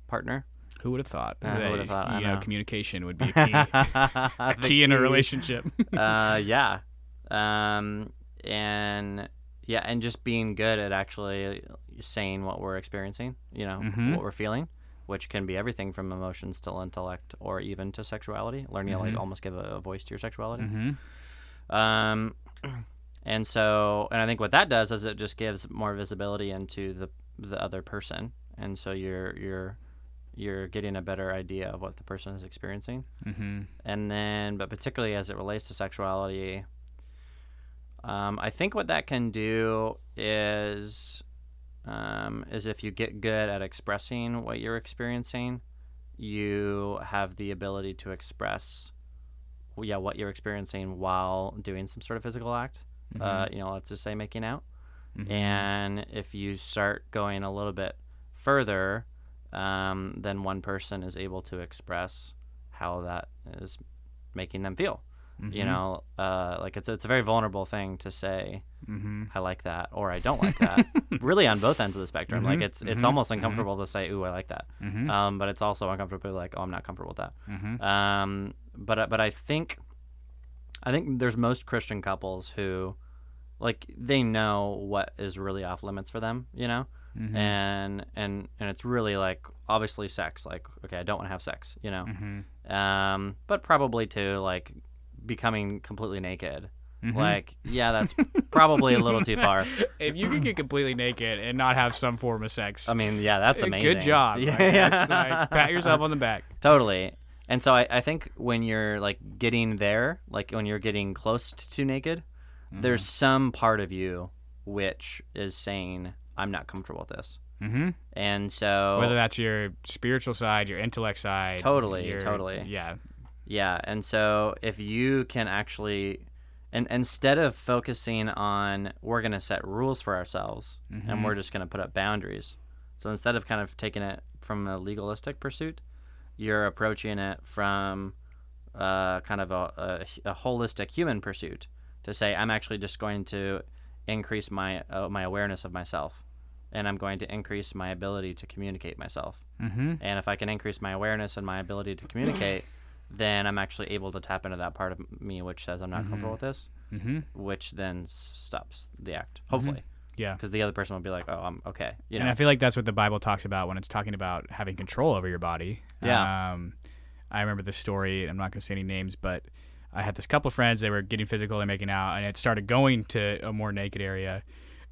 S2: partner.
S1: Who would have thought?
S2: Yeah, who would've thought? I
S1: You know,
S2: know.
S1: communication would be a key, a
S2: The
S1: key in a relationship.
S2: uh, yeah. Um, and yeah, and just being good at actually saying what we're experiencing, you know,
S1: Mhm.
S2: what we're feeling, which can be everything from emotions to intellect or even to sexuality. Learning to
S1: Mhm.
S2: like almost give a, a voice to your sexuality.
S1: hmm
S2: Um, and so, and I think what that does is it just gives more visibility into the the other person, and so you're you're you're getting a better idea of what the person is experiencing.
S1: Hmm
S2: and then but particularly as it relates to sexuality um, i think what that can do is um, is if you get good at expressing what you're experiencing you have the ability to express yeah what you're experiencing while doing some sort of physical act uh, you know let's just say making out
S1: Mhm.
S2: and if you start going a little bit further, um, then one person is able to express how that is making them feel. You
S1: Mhm.
S2: know, uh, like it's it's a very vulnerable thing to say,
S1: Mhm.
S2: "I like that" or "I don't like that." really, on both ends of the spectrum. Like
S1: Mhm,
S2: it's it's
S1: mhm,
S2: almost uncomfortable to say, "Ooh, I like that," um, but it's also uncomfortable like, "Oh, I'm not comfortable with that." Um, but but I think I think there's most Christian couples who like they know what is really off limits for them, you know,
S1: Mhm.
S2: and and and it's really like obviously sex. Like okay, I don't want to have sex, you know,
S1: Mhm.
S2: um, but probably too like becoming completely naked.
S1: Mhm.
S2: Like yeah, that's probably a little too far.
S1: if you could get completely naked and not have some form of sex,
S2: I mean, yeah, that's
S1: eh,
S2: amazing.
S1: Good job.
S2: Yeah,
S1: that's, like, pat yourself on the back.
S2: Totally. And so I, I think when you're like getting there, like when you're getting close to naked, there's some part of you which is saying, I'm not comfortable with this.
S1: hmm
S2: And so,
S1: Whether that's your spiritual side, your intellect side.
S2: Totally,
S1: your-
S2: totally.
S1: Yeah.
S2: yeah. And so if you can actually, and instead of focusing on, we're going to set rules for ourselves
S1: Mhm.
S2: and we're just going to put up boundaries. So instead of kind of taking it from a legalistic pursuit, you're approaching it from uh, kind of a, a, a holistic human pursuit to say I'm actually just going to increase my uh, my awareness of myself, and I'm going to increase my ability to communicate myself.
S1: Mm-hmm.
S2: And if I can increase my awareness and my ability to communicate, then I'm actually able to tap into that part of me which says I'm not comfortable with this,
S1: Mm-hmm.
S2: which then stops the act. Hopefully,
S1: Yeah.
S2: because the other person will be like, "Oh, I'm okay." You know?
S1: and I feel like that's what the Bible talks about when it's talking about having control over your body.
S2: Yeah.
S1: Um, I remember this story. I'm not going to say any names, but I had this couple of friends. They were getting physical and making out, and it started going to a more naked area.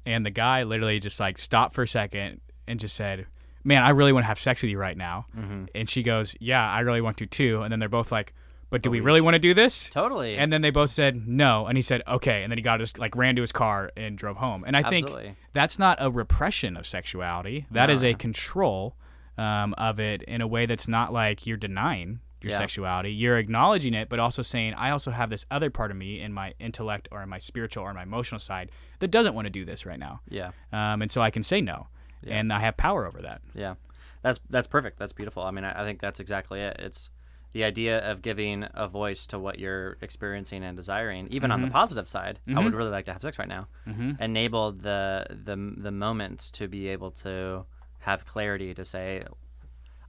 S1: And the guy literally just like stopped for a second and just said, "Man, I really want to have sex with you right now."
S2: mm-hmm.
S1: And she goes, "Yeah, I really want to too." And then they're both like, "But do
S2: But
S1: we
S2: we
S1: really want to do this?"
S2: totally.
S1: And then they both said no, and he said okay, and then he got his like ran to his car and drove home. And I think that's not a repression of sexuality. That is
S2: No.
S1: a control um, of it in a way that's not like you're denying your
S2: Yeah.
S1: sexuality. You're acknowledging it, but also saying I also have this other part of me in my intellect or in my spiritual or my emotional side that doesn't want to do this right now,
S2: yeah.
S1: um, and so I can say no,
S2: Yeah.
S1: and I have power over that.
S2: Yeah, that's that's perfect. That's beautiful. I mean, I, I think that's exactly it. It's the idea of giving a voice to what you're experiencing and desiring, even on the
S1: Mhm.
S2: positive side, I would
S1: Mhm.
S2: really like to have sex right now.
S1: Mm-hmm.
S2: Enabled the the the moment to be able to have clarity to say,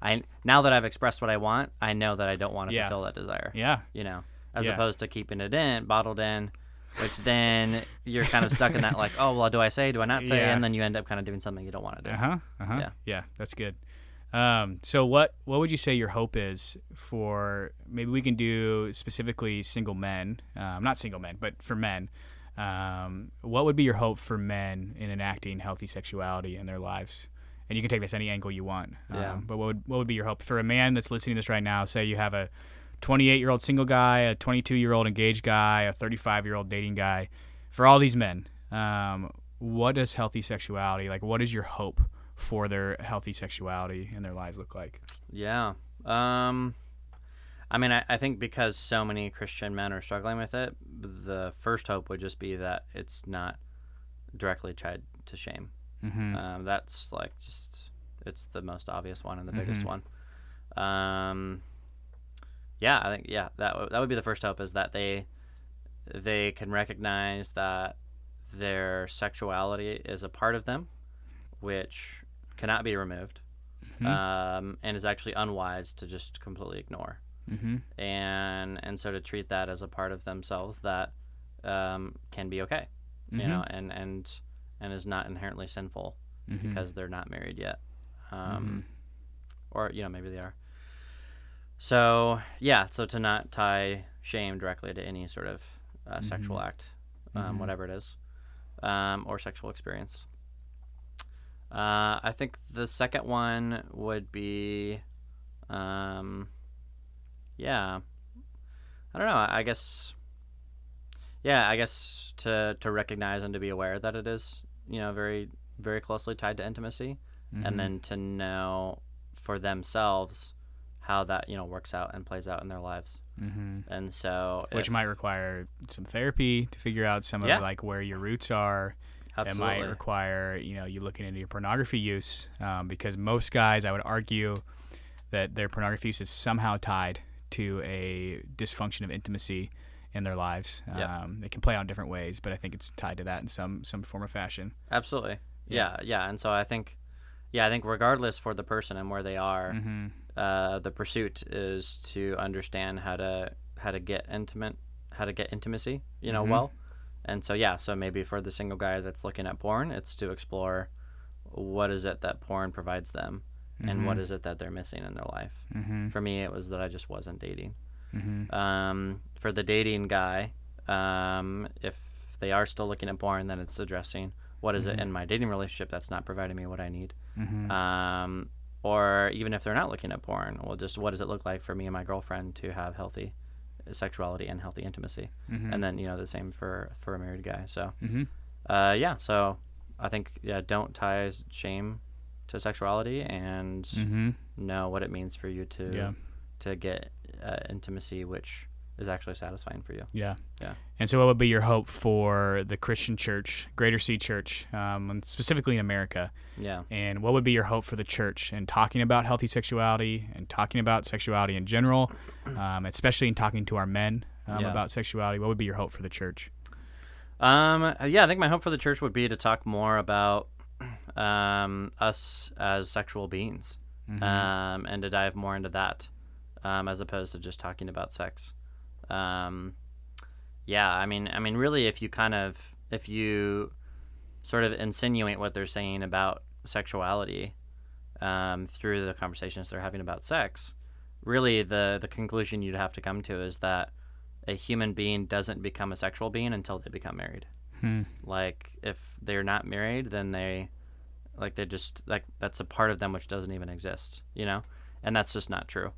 S2: I now that I've expressed what I want, I know that I don't want to
S1: Yeah.
S2: fulfill that desire.
S1: Yeah.
S2: You know, as
S1: Yeah.
S2: opposed to keeping it in, bottled in, which then you're kind of stuck in that like, oh well, do I say, do I not say,
S1: Yeah.
S2: and then you end up kind of doing something you don't want to do.
S1: Uh huh. Uh huh.
S2: Yeah.
S1: Yeah. That's good. Um, so what what would you say your hope is for maybe we can do specifically single men, um, not single men, but for men. Um, what would be your hope for men in enacting healthy sexuality in their lives? And you can take this any angle you want.
S2: Yeah.
S1: Um, but what would what would be your hope for a man that's listening to this right now? Say you have a 28 year old single guy, a 22 year old engaged guy, a 35 year old dating guy. For all these men, um, what does healthy sexuality like? What is your hope for their healthy sexuality and their lives look like?
S2: Yeah. Um, I mean, I, I think because so many Christian men are struggling with it, the first hope would just be that it's not directly tied to shame.
S1: Mm-hmm.
S2: Um, that's like just it's the most obvious one and the biggest
S1: Mhm.
S2: one. Um, yeah, I think yeah that w- that would be the first hope is that they they can recognize that their sexuality is a part of them, which cannot be removed,
S1: Mhm.
S2: um, and is actually unwise to just completely ignore
S1: mm-hmm.
S2: and and so to treat that as a part of themselves that um, can be okay, you
S1: Mhm.
S2: know, and and and is not inherently sinful
S1: Mhm.
S2: because they're not married yet,
S1: Mm-hmm.
S2: um, or you know maybe they are. So yeah, so to not tie shame directly to any sort of uh, sexual
S1: Mhm.
S2: act, um, whatever it is, um, or sexual experience. Uh, I think the second one would be, um, yeah, I don't know. I guess, yeah, I guess to to recognize and to be aware that it is, you know, very very closely tied to intimacy,
S1: Mhm.
S2: and then to know for themselves how that you know works out and plays out in their lives.
S1: Mhm.
S2: And so,
S1: which
S2: if-
S1: might require some therapy to figure out some
S2: Yeah.
S1: of like where your roots are.
S2: Absolutely,
S1: It might require you know you looking into your pornography use um, because most guys, I would argue, that their pornography use is somehow tied to a dysfunction of intimacy in their lives.
S2: Yeah.
S1: Um, it can play out in different ways, but I think it's tied to that in some some form or fashion.
S2: absolutely,
S1: Yeah.
S2: yeah, yeah. And so I think, yeah, I think regardless for the person and where they are,
S1: Mm-hmm.
S2: uh, the pursuit is to understand how to how to get intimate, how to get intimacy, you know,
S1: Mhm.
S2: well. And so yeah, so maybe for the single guy that's looking at porn, it's to explore what is it that porn provides them, and what is it that they're missing in their life.
S1: Mm-hmm.
S2: For me, it was that I just wasn't dating.
S1: Mm-hmm.
S2: Um, for the dating guy, um, if they are still looking at porn, then it's addressing what is it
S1: Mhm.
S2: in my dating relationship that's not providing me what I need.
S1: Mm-hmm.
S2: Um, or even if they're not looking at porn, well, just what does it look like for me and my girlfriend to have healthy sexuality and healthy intimacy?
S1: mm-hmm.
S2: And then you know the same for for a married guy. So
S1: mm-hmm.
S2: uh, yeah, so I think yeah, don't tie shame to sexuality and
S1: Mm-hmm.
S2: know what it means for you to
S1: Yeah.
S2: to get uh, intimacy, which is actually satisfying for you.
S1: Yeah.
S2: Yeah.
S1: And so, what would be your hope for the Christian church, Greater Sea Church, um, and specifically in America?
S2: Yeah.
S1: And what would be your hope for the church in talking about healthy sexuality and talking about sexuality in general, um, especially in talking to our men um,
S2: Yeah.
S1: about sexuality? What would be your hope for the church?
S2: Um, yeah, I think my hope for the church would be to talk more about um, us as sexual beings
S1: Mhm.
S2: um, and to dive more into that um, as opposed to just talking about sex. Um, yeah, I mean, I mean, really, if you kind of if you sort of insinuate what they're saying about sexuality um, through the conversations they're having about sex, really the the conclusion you'd have to come to is that a human being doesn't become a sexual being until they become married.
S1: Hmm.
S2: Like if they're not married, then they like they just like that's a part of them which doesn't even exist, you know? And that's just not true.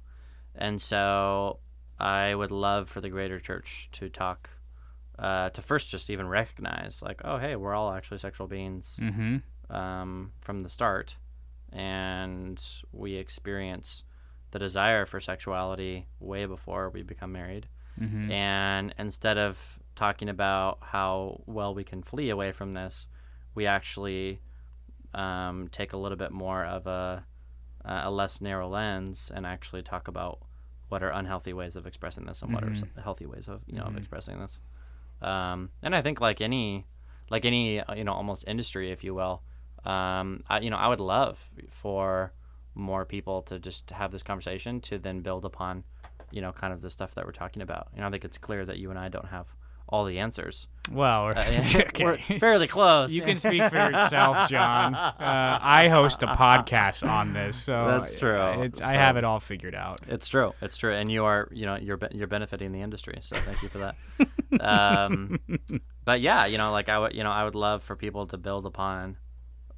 S2: And so I would love for the greater church to talk uh, to first just even recognize like, oh hey, we're all actually sexual beings
S1: Mm-hmm.
S2: um, from the start, and we experience the desire for sexuality way before we become married.
S1: Mm-hmm.
S2: And instead of talking about how well we can flee away from this, we actually um, take a little bit more of a a less narrow lens and actually talk about what are unhealthy ways of expressing this and what are
S1: Mhm.
S2: healthy ways of you know
S1: Mhm.
S2: of expressing this. Um, and I think like any like any uh, you know almost industry, if you will, um, I, you know I would love for more people to just have this conversation to then build upon you know kind of the stuff that we're talking about. You know I think it's clear that you and I don't have all the answers.
S1: Well, we're,
S2: Uh, yeah, we're fairly close.
S1: You can speak for yourself, Jon. Uh, I host a podcast on this, so
S2: That's true.
S1: It's, I
S2: So-
S1: have it all figured out.
S2: It's true. It's true, and you are, you know, you're be- you're benefiting the industry. So thank you for that. um, but yeah, you know, like I would, you know, I would love for people to build upon,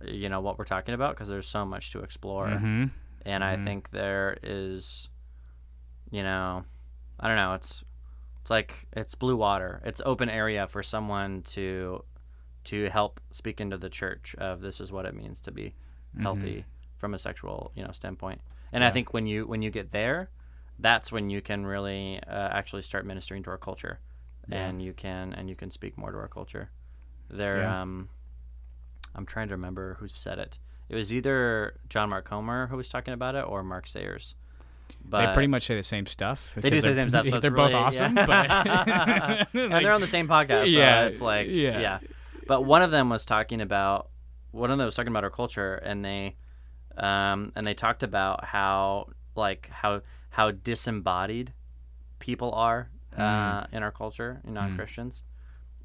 S2: you know, what we're talking about because there's so much to explore,
S1: hmm
S2: and I
S1: Mhm.
S2: think there is, you know, I don't know. It's it's like it's blue water. It's open area for someone to to help speak into the church of this is what it means to be healthy from a sexual you know standpoint. And i think when you when you get there that's when you can really uh, actually start ministering to our culture.
S1: Yeah.
S2: and you can and you can speak more to our culture. There
S1: Yeah.
S2: um i'm trying to remember who said it. It was either john mark comer who was talking about it or mark sayers but
S1: they pretty much say the same stuff.
S2: they do say the same stuff so
S1: they're both
S2: really-
S1: awesome,
S2: yeah.
S1: but
S2: and
S1: like,
S2: they're on the same podcast so
S1: Yeah,
S2: it's like
S1: yeah.
S2: yeah. but one of them was talking about one of them was talking about our culture and they um and they talked about how like how how disembodied people are uh, in our culture in non-christians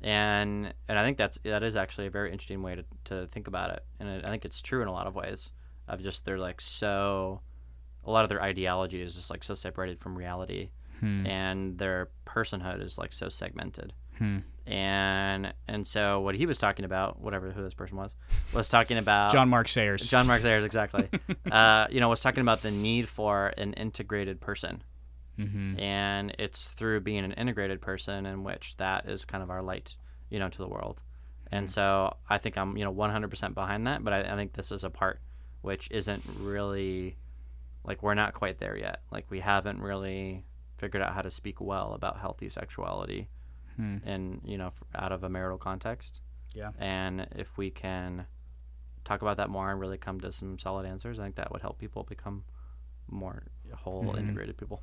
S2: and and i think that's that is actually a very interesting way to, to think about it and it, i think it's true in a lot of ways of just they're like so a lot of their ideology is just like so separated from reality.
S1: Hmm,
S2: and their personhood is like so segmented.
S1: Hmm.
S2: and and so what he was talking about whatever who this person was was talking about
S1: John Mark Sayers.
S2: John Mark Sayers exactly. Uh, you know was talking about the need for an integrated person.
S1: Hmm
S2: and it's through being an integrated person in which that is kind of our light you know to the world. And
S1: Mm.
S2: so i think i'm you know 100% behind that but I, I think this is a part which isn't really like we're not quite there yet like we haven't really figured out how to speak well about healthy sexuality
S1: Hmm.
S2: in you know f- out of a marital context
S1: Yeah.
S2: and if we can talk about that more and really come to some solid answers i think that would help people become more whole
S1: Mhm.
S2: integrated people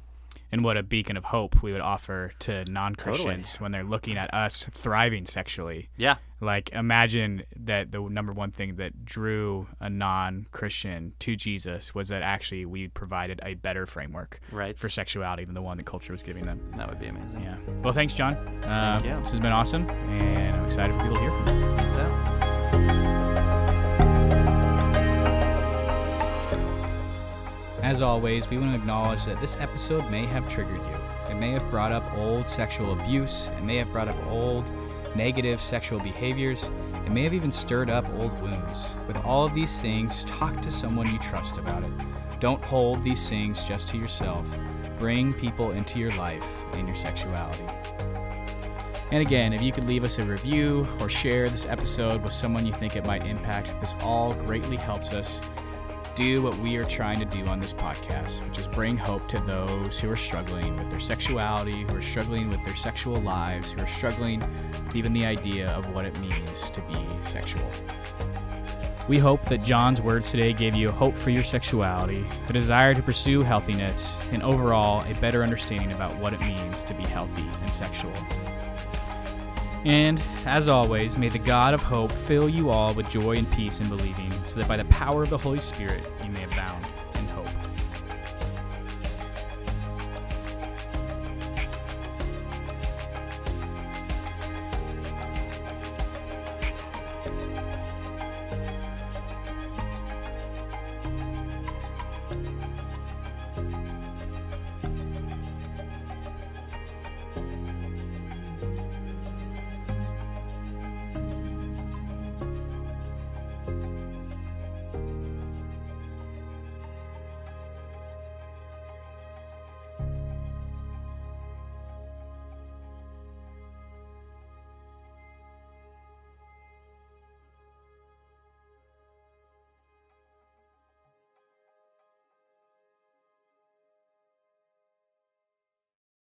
S1: and what a beacon of hope we would offer to non-Christians when they're looking at us thriving sexually.
S2: yeah
S1: Like imagine that the number one thing that drew a non-Christian to Jesus was that actually we provided a better framework
S2: right
S1: for sexuality than the one that culture was giving them.
S2: That would be amazing.
S1: Yeah. Well, thanks, Jon. Uh,
S2: you.
S1: This has been awesome, and I'm excited for people to hear from you. As always, we want to acknowledge that this episode may have triggered you. It may have brought up old sexual abuse. It may have brought up old negative sexual behaviors. It may have even stirred up old wounds. With all of these things, talk to someone you trust about it. Don't hold these things just to yourself. Bring people into your life and your sexuality. And again, if you could leave us a review or share this episode with someone you think it might impact, this all greatly helps us do what we are trying to do on this podcast, which is bring hope to those who are struggling with their sexuality, who are struggling with their sexual lives, who are struggling with even the idea of what it means to be sexual. We hope that Jon's words today gave you hope for your sexuality, a desire to pursue healthiness, and overall a better understanding about what it means to be healthy and sexual. And, as always, may the God of hope fill you all with joy and peace in believing, so that by the power of the Holy Spirit you may abound